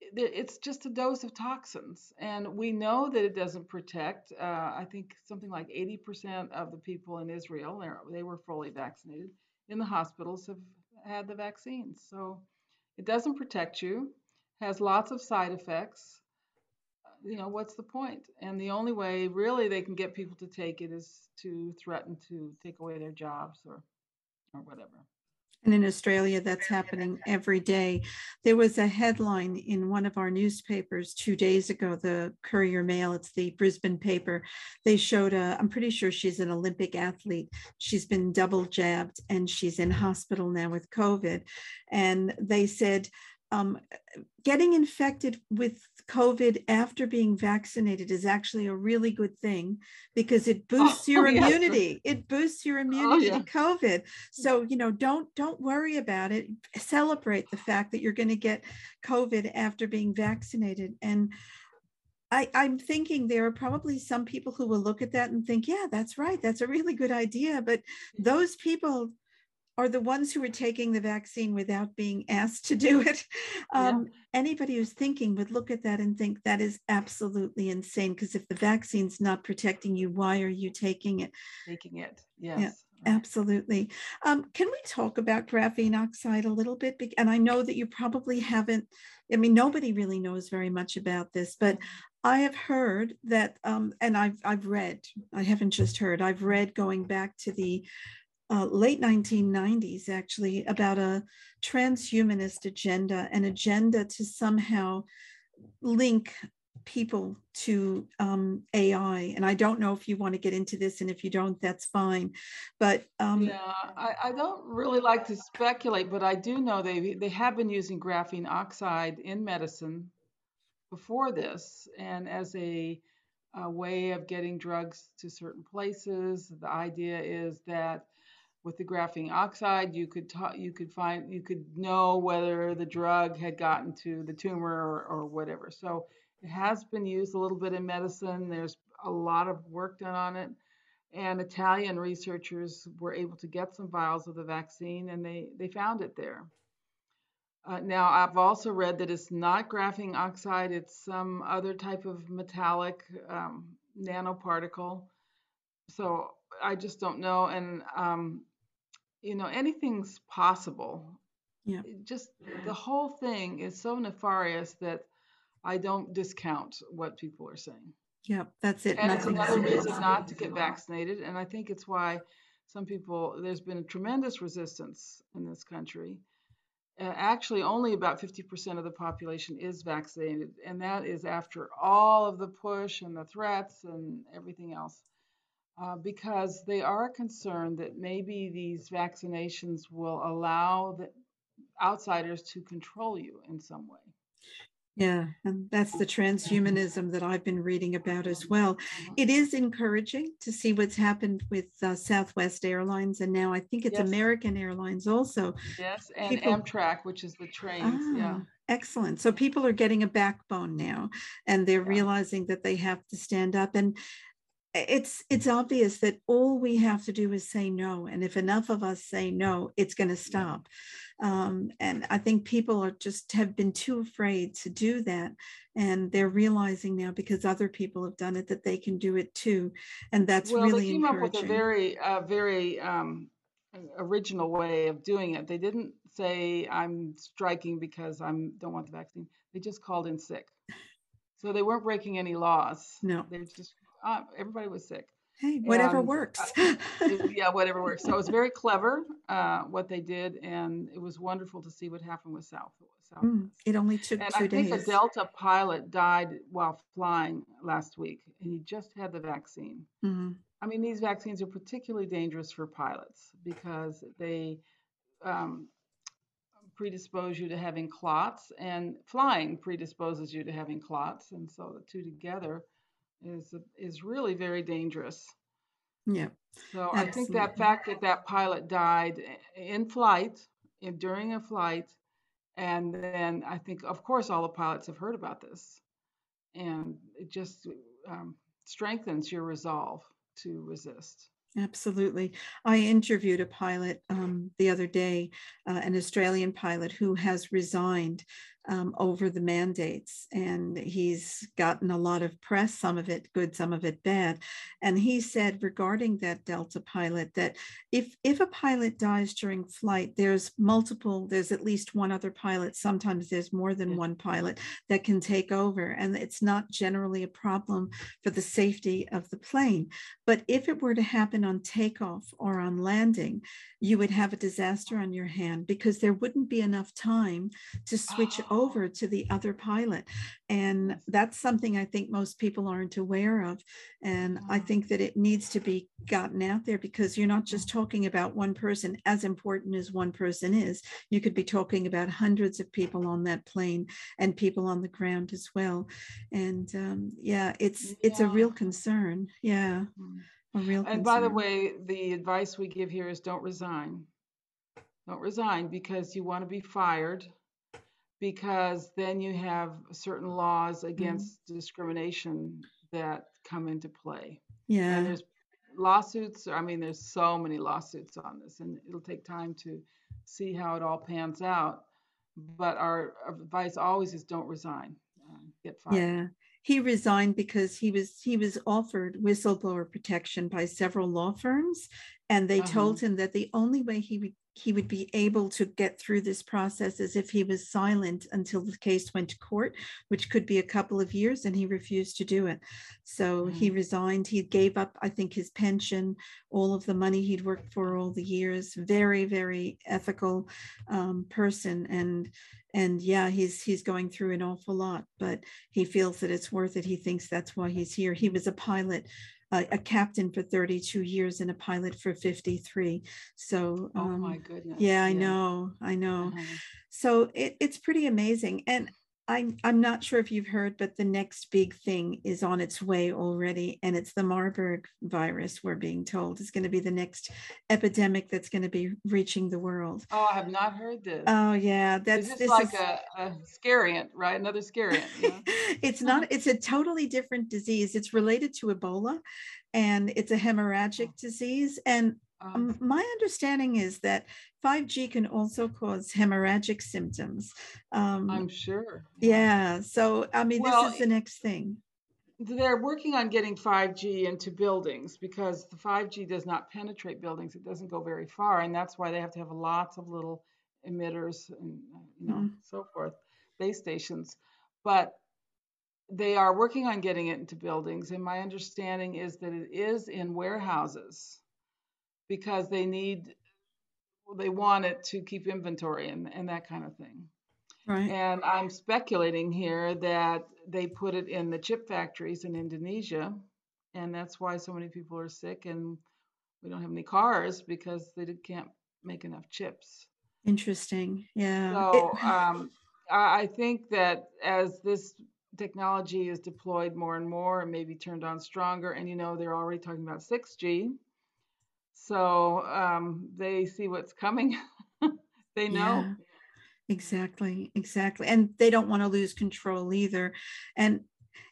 B: it's just a dose of toxins. And we know that it doesn't protect. Uh, I think something like 80% of the people in Israel, they were fully vaccinated, in the hospitals have had the vaccines. So it doesn't protect you, has lots of side effects. You know, what's the point? And the only way really they can get people to take it is to threaten to take away their jobs or or whatever.
A: And in Australia, that's happening every day. There was a headline in one of our newspapers two days ago, the Courier Mail, it's the Brisbane paper. They showed a, I'm pretty sure she's an Olympic athlete. She's been double jabbed and she's in hospital now with COVID. And they said, um, getting infected with COVID after being vaccinated is actually a really good thing because it *laughs* boosts oh, your oh, immunity. It boosts your immunity oh, yeah. to COVID. So, you know, don't don't worry about it. Celebrate the fact that you're going to get COVID after being vaccinated. And I, I'm thinking there are probably some people who will look at that and think, yeah, that's right. That's a really good idea. But those people are the ones who are taking the vaccine without being asked to do it. *laughs* Um, yeah. Anybody who's thinking would look at that and think that is absolutely insane because if the vaccine's not protecting you, why are you taking it?
B: Taking it, yes.
A: Yeah. Absolutely. Um, can we talk about graphene oxide a little bit? And I know that you probably haven't, I mean, nobody really knows very much about this, but I have heard that, um, and I've, I've read, I haven't just heard, I've read going back to the uh, late 1990s, actually, about a transhumanist agenda, an agenda to somehow link people to um, AI. And I don't know if you want to get into this, and if you don't, that's fine. But
B: um, yeah, I, I, don't really like to speculate, but I do know they they have been using graphene oxide in medicine before this, and as a, a way of getting drugs to certain places. The idea is that with the graphene oxide, you could ta- you could find you could know whether the drug had gotten to the tumor or, or whatever. So it has been used a little bit in medicine. There's a lot of work done on it, and Italian researchers were able to get some vials of the vaccine, and they they found it there. Uh, now I've also read that it's not graphene oxide; it's some other type of metallic um, nanoparticle. So I just don't know, and um, you know, anything's possible.
A: Yeah.
B: Just the whole thing is so nefarious that I don't discount what people are saying.
A: Yeah, that's it.
B: And Nothing it's another reason not to get vaccinated. And I think it's why some people, there's been a tremendous resistance in this country. Uh, actually, only about 50% of the population is vaccinated. And that is after all of the push and the threats and everything else uh, because they are concerned that maybe these vaccinations will allow the outsiders to control you in some way.
A: Yeah, and that's the transhumanism that I've been reading about as well. Uh-huh. It is encouraging to see what's happened with uh, Southwest Airlines, and now I think it's yes. American Airlines also.
B: Yes, and people... Amtrak, which is the trains. Ah, yeah.
A: Excellent. So people are getting a backbone now, and they're yeah. realizing that they have to stand up. And it's it's obvious that all we have to do is say no and if enough of us say no it's going to stop. Um, and i think people are just have been too afraid to do that and they're realizing now because other people have done it that they can do it too and that's
B: well,
A: really
B: they came up with a very uh, very um, original way of doing it. They didn't say i'm striking because i'm don't want the vaccine. They just called in sick. So they weren't breaking any laws.
A: No.
B: They just uh, everybody was sick.
A: Hey, whatever and, works.
B: uh, *laughs* yeah, whatever works. So it was very clever uh, what they did, and it was wonderful to see what happened with South. Southwest.
A: Mm, it only took
B: and
A: two
B: I
A: days.
B: think a Delta pilot died while flying last week, and he just had the vaccine. Mm-hmm. I mean, these vaccines are particularly dangerous for pilots because they um, predispose you to having clots, and flying predisposes you to having clots, and so the two together is is really very dangerous.
A: Yeah.
B: So absolutely. I think that fact that that pilot died in flight, in, during a flight, and then I think, of course, all the pilots have heard about this, and it just um, strengthens your resolve to resist.
A: Absolutely. I interviewed a pilot um, the other day, uh, an Australian pilot who has resigned um, over the mandates. And he's gotten a lot of press, some of it good, some of it bad. And he said regarding that Delta pilot that if, if a pilot dies during flight, there's multiple, there's at least one other pilot. Sometimes there's more than one pilot that can take over. And it's not generally a problem for the safety of the plane. But if it were to happen on takeoff or on landing, you would have a disaster on your hand because there wouldn't be enough time to switch oh. Over to the other pilot. And that's something I think most people aren't aware of. And I think that it needs to be gotten out there because you're not just talking about one person, as important as one person is. You could be talking about hundreds of people on that plane and people on the ground as well. And um, yeah, it's it's a real concern. Yeah. Mm. A real
B: and by the way, the advice we give here is don't resign. Don't resign because you want to be fired because then you have certain laws mm-hmm. against mm-hmm. discrimination that come into play.
A: Yeah.
B: And there's lawsuits. I mean, there's so many lawsuits on this, and it'll take time to see how it all pans out. But our advice always is don't resign. Uh, get fired.
A: Yeah he resigned because he was he was offered whistleblower protection by several law firms and they uh-huh. told him that the only way he would he would be able to get through this process as if he was silent until the case went to court, which could be a couple of years, and he refused to do it. So mm-hmm. he resigned. He gave up, I think, his pension, all of the money he'd worked for all the years. Very, very ethical um, person, and and yeah he's he's going through an awful lot but he feels that it's worth it he thinks that's why he's here he was a pilot uh, a captain for 32 years and a pilot for 53 so
B: um, oh my goodness
A: yeah i yeah. know i know uh-huh. so it, it's pretty amazing and I'm, I'm not sure if you've heard, but the next big thing is on its way already, and it's the Marburg virus. We're being told is going to be the next epidemic that's going to be reaching the world.
B: Oh, I have not heard this.
A: Oh, yeah, that's
B: this like is, a, a scariant, right? Another scariant. Yeah. *laughs*
A: it's uh-huh. not. It's a totally different disease. It's related to Ebola, and it's a hemorrhagic oh. disease. And um, my understanding is that 5G can also cause hemorrhagic symptoms.
B: Um, I'm sure.
A: Yeah. So, I mean, well, this is the next thing.
B: They're working on getting 5G into buildings because the 5G does not penetrate buildings. It doesn't go very far. And that's why they have to have lots of little emitters and you know, mm. so forth, base stations. But they are working on getting it into buildings. And my understanding is that it is in warehouses because they need they want it to keep inventory and, and that kind of thing.
A: Right.
B: And I'm speculating here that they put it in the chip factories in Indonesia, and that's why so many people are sick and we don't have any cars because they can't make enough chips.
A: Interesting. Yeah.
B: So um, I think that as this technology is deployed more and more and maybe turned on stronger, and you know they're already talking about 6G, so um, they see what's coming. *laughs* they know. Yeah,
A: exactly, exactly. And they don't want to lose control either. And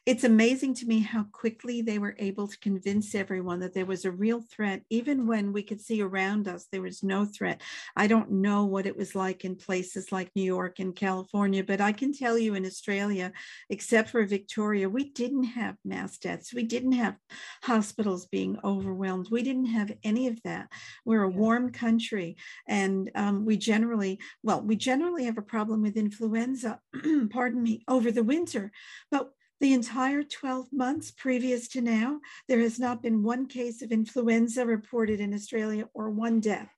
A: it's amazing to me how quickly they were able to convince everyone that there was a real threat, even when we could see around us there was no threat. I don't know what it was like in places like New York and California, but I can tell you in Australia, except for Victoria, we didn't have mass deaths. We didn't have hospitals being overwhelmed. We didn't have any of that. We're a warm country, and um, we generally, well, we generally have a problem with influenza, *clears throat* pardon me, over the winter, but the entire 12 months previous to now, there has not been one case of influenza reported in Australia or one death.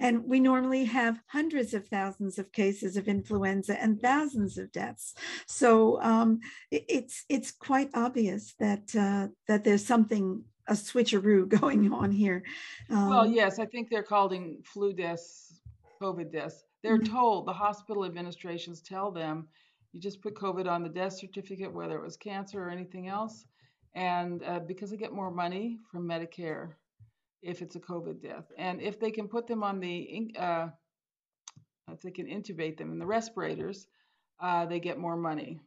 A: And we normally have hundreds of thousands of cases of influenza and thousands of deaths. So um, it's it's quite obvious that uh, that there's something a switcheroo *laughs* going on here.
B: Um, well, yes, I think they're calling flu deaths COVID deaths. They're mm-hmm. told the hospital administrations tell them you just put COVID on the death certificate, whether it was cancer or anything else, and uh, because they get more money from Medicare if it's a COVID death, and if they can put them on the uh, if they can intubate them in the respirators, uh, they get more money.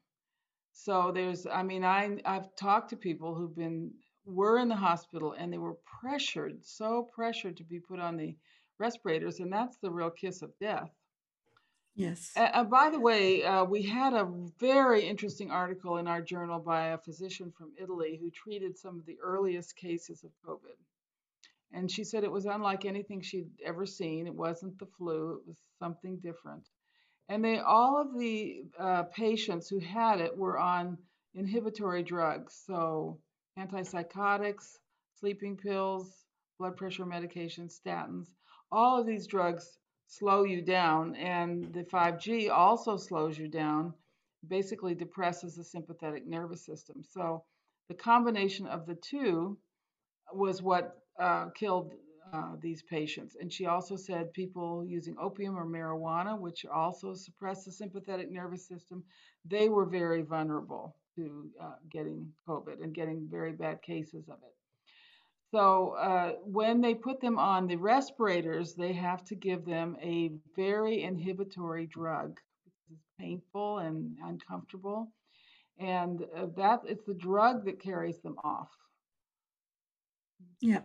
B: So there's, I mean, I I've talked to people who've been were in the hospital and they were pressured, so pressured to be put on the respirators, and that's the real kiss of death.
A: Yes.
B: Uh, by the way, uh, we had a very interesting article in our journal by a physician from Italy who treated some of the earliest cases of COVID. And she said it was unlike anything she'd ever seen. It wasn't the flu, it was something different. And they all of the uh, patients who had it were on inhibitory drugs, so antipsychotics, sleeping pills, blood pressure medications, statins. All of these drugs slow you down. And the 5G also slows you down, basically depresses the sympathetic nervous system. So the combination of the two was what uh, killed uh, these patients. And she also said people using opium or marijuana, which also suppress the sympathetic nervous system, they were very vulnerable to uh, getting COVID and getting very bad cases of it. So uh, when they put them on the respirators, they have to give them a very inhibitory drug. It's painful and uncomfortable, and uh, that it's the drug that carries them off.
A: Yeah.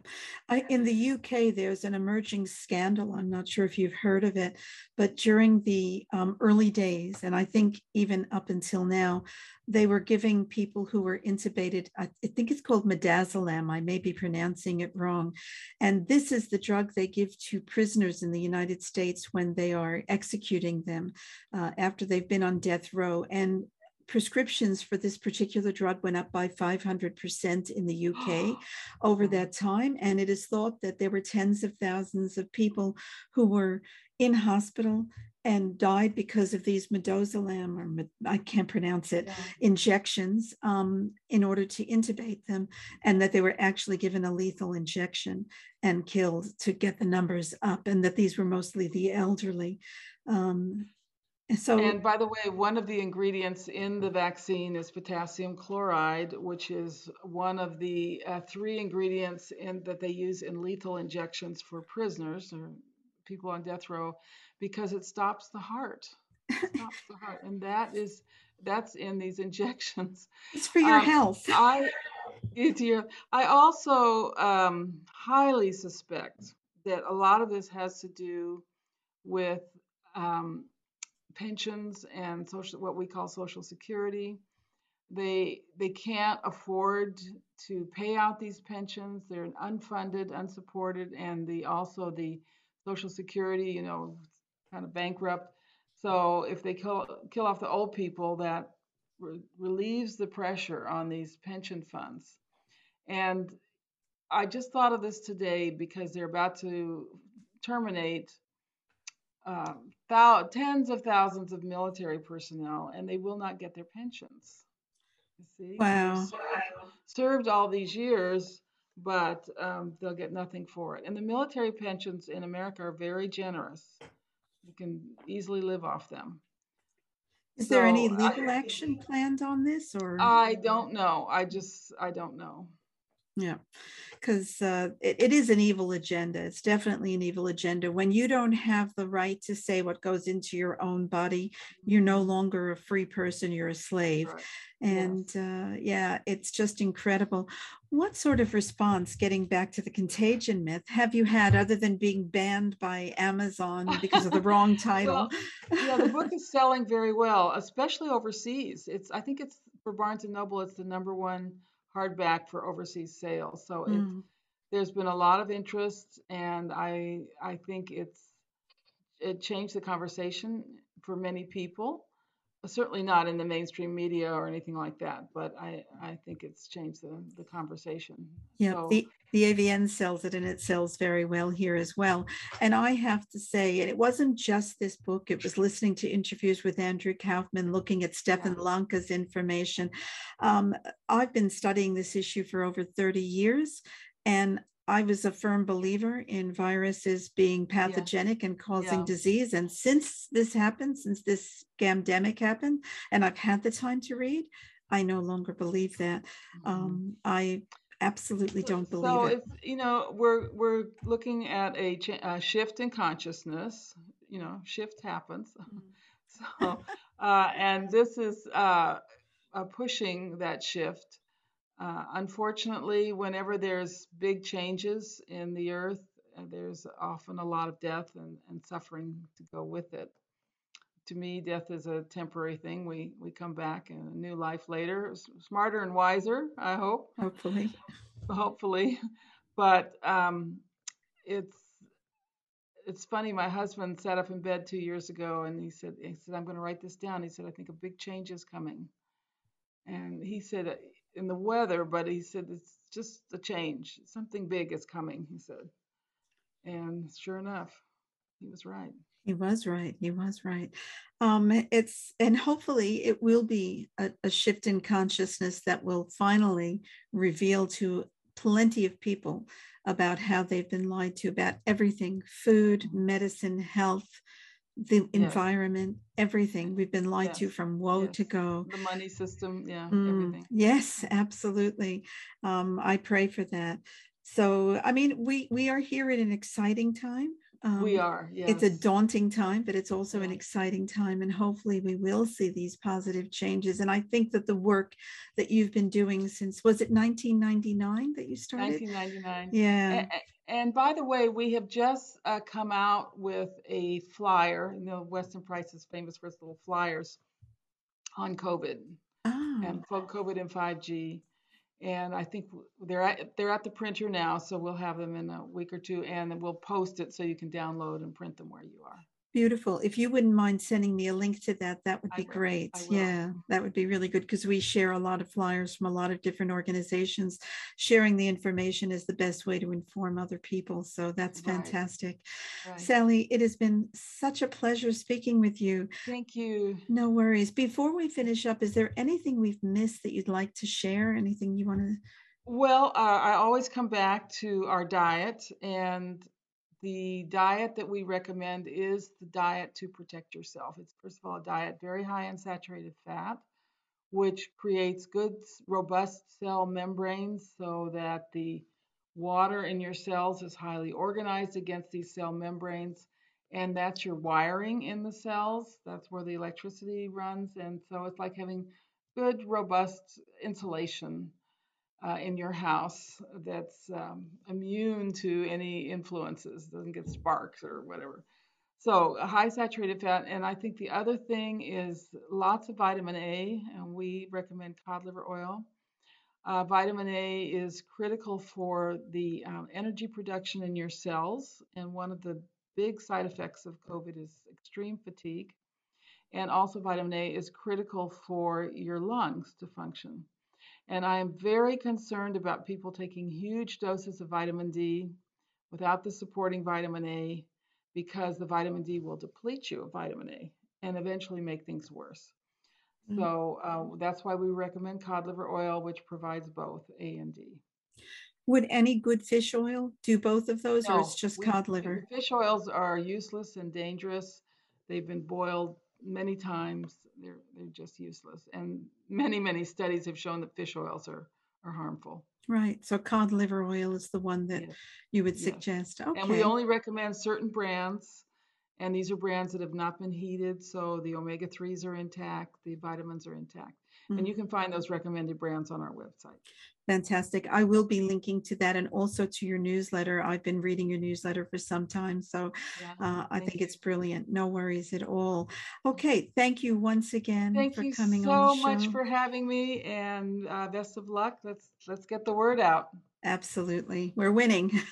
A: I, in the UK, there's an emerging scandal. I'm not sure if you've heard of it, but during the um, early days, and I think even up until now, they were giving people who were intubated, I think it's called midazolam. I may be pronouncing it wrong. And this is the drug they give to prisoners in the United States when they are executing them uh, after they've been on death row. And prescriptions for this particular drug went up by 500% in the UK *gasps* over that time. And it is thought that there were tens of thousands of people who were in hospital and died because of these midazolam or I can't pronounce it yeah. injections um, in order to intubate them, and that they were actually given a lethal injection and killed to get the numbers up, and that these were mostly the elderly. Um, *laughs*
B: so, and by the way, one of the ingredients in the vaccine is potassium chloride, which is one of the uh, three ingredients in, that they use in lethal injections for prisoners or people on death row, because it stops the heart. It stops the heart, and that is that's in these injections. *laughs*
A: It's for your um, health.
B: I, it's your, I also um, highly suspect that a lot of this has to do with um, pensions and social what we call social security. They they can't afford to pay out these pensions. They're unfunded unsupported and the also the social security you know kind of bankrupt. So if they kill kill off the old people that re- relieves the pressure on these pension funds. And i just thought of this today because they're about to terminate um, thou- tens of thousands of military personnel, and they will not get their pensions.
A: You see? Wow.
B: Served all these years, but um, they'll get nothing for it. And the military pensions in America are very generous. You can easily live off them.
A: Is so there any legal I, action planned on this, or
B: I don't know. I just I don't know.
A: Yeah, because uh, it, it is an evil agenda. It's definitely an evil agenda. When you don't have the right to say what goes into your own body, you're no longer a free person, you're a slave. Right. And yes. uh, yeah, it's just incredible. What sort of response, getting back to the contagion myth, have you had other than being banned by Amazon because of the wrong *laughs* title?
B: well, yeah, the book *laughs* is selling very well, especially overseas. It's I think it's for Barnes and Noble, it's the number one hardback for overseas sales. So mm. it's there's been a lot of interest, and I I think it's it changed the conversation for many people. Certainly not in the mainstream media or anything like that, but I, I think it's changed the, the conversation.
A: Yeah, so, the, the AVN sells it and it sells very well here as well. And I have to say, and it wasn't just this book, it was listening to interviews with Andrew Kaufman, looking at Stefan yeah. Lanka's information. Um, I've been studying this issue for over 30 years. And I was a firm believer in viruses being pathogenic yeah. and causing yeah. disease. And since this happened, since this pandemic happened, and I've had the time to read, I no longer believe that. Mm-hmm. Um, I absolutely don't believe
B: so
A: it.
B: So, you know, we're we're looking at a, a, shift in consciousness. You know, shift happens. *laughs* so, uh, and this is uh, uh, pushing that shift uh, unfortunately, whenever there's big changes in the earth, uh, there's often a lot of death and, and suffering to go with it. To me, death is a temporary thing. We we come back in a new life later, smarter and wiser. I hope.
A: Hopefully. *laughs*
B: Hopefully, but um, it's it's funny. My husband sat up in bed two years ago, and he said, "He said I'm going to write this down." He said, "I think a big change is coming," and he said in the weather, but he said it's just a change. Something big is coming, he said. And sure enough, he was right.
A: He was right. He was right. Um, it's and hopefully it will be a, a shift in consciousness that will finally reveal to plenty of people about how they've been lied to about everything food, medicine, health, the yes. environment, everything. We've been lied yes. to from woe yes. to go.
B: The money system, yeah, mm, everything.
A: Yes, absolutely. Um, I pray for that. So, I mean, we we are here at an exciting time.
B: Um, we are. Yes.
A: It's a daunting time, but it's also yeah. an exciting time. And hopefully, we will see these positive changes. And I think that the work that you've been doing since, was it 1999 that you started?
B: 1999.
A: Yeah.
B: And, and by the way, we have just uh, come out with a flyer. You know, Weston Price is famous for his little flyers on COVID
A: oh.
B: and COVID and 5G and I think they're at they're at the printer now, so we'll have them in a week or two, and we'll post it so you can download and print them where you are.
A: Beautiful. If you wouldn't mind sending me a link to that, that would be great. Yeah, that would be really good because we share a lot of flyers from a lot of different organizations. Sharing the information is the best way to inform other people. So that's fantastic. Right. Sally, it has been such a pleasure speaking with you.
B: Thank you.
A: No worries. Before we finish up, is there anything we've missed that you'd like to share? Anything you want to?
B: Well, uh, I always come back to our diet and the diet that we recommend is the diet to protect yourself. It's first of all a diet very high in saturated fat, which creates good, robust cell membranes so that the water in your cells is highly organized against these cell membranes. And that's your wiring in the cells. That's where the electricity runs. And so it's like having good, robust insulation uh, in your house that's um, immune to any influences, doesn't get sparks or whatever. So, a high saturated fat. And I think the other thing is lots of vitamin A, and we recommend cod liver oil. Uh, vitamin A is critical for the um, energy production in your cells. And one of the big side effects of COVID is extreme fatigue. And also, vitamin A is critical for your lungs to function. And I am very concerned about people taking huge doses of vitamin D without the supporting vitamin A because the vitamin D will deplete you of vitamin A and eventually make things worse. Mm-hmm. So uh, that's why we recommend cod liver oil, which provides both A and D.
A: Would any good fish oil do both of those, no, or it's just we, cod liver?
B: Fish oils are useless and dangerous. They've been boiled many times they're they're just useless. And many many studies have shown that fish oils are are harmful.
A: Right. So cod liver oil is the one that yes. you would suggest.
B: Okay. And we only recommend certain brands. And these are brands that have not been heated, so the omega 3s are intact, the vitamins are intact. Mm-hmm. And you can find those recommended brands on our website.
A: Fantastic. I will be linking to that and also to your newsletter. I've been reading your newsletter for some time, so yeah, uh, I think you. it's brilliant. No worries at all. Okay, thank you once again
B: thank
A: for
B: coming
A: so on
B: the show. So much for having me, and uh, best of luck. Let's let's get the word out.
A: Absolutely, we're winning. *laughs*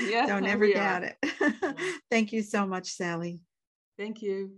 B: Yes,
A: don't *laughs* ever doubt it. *laughs* thank you so much, Sally.
B: Thank you.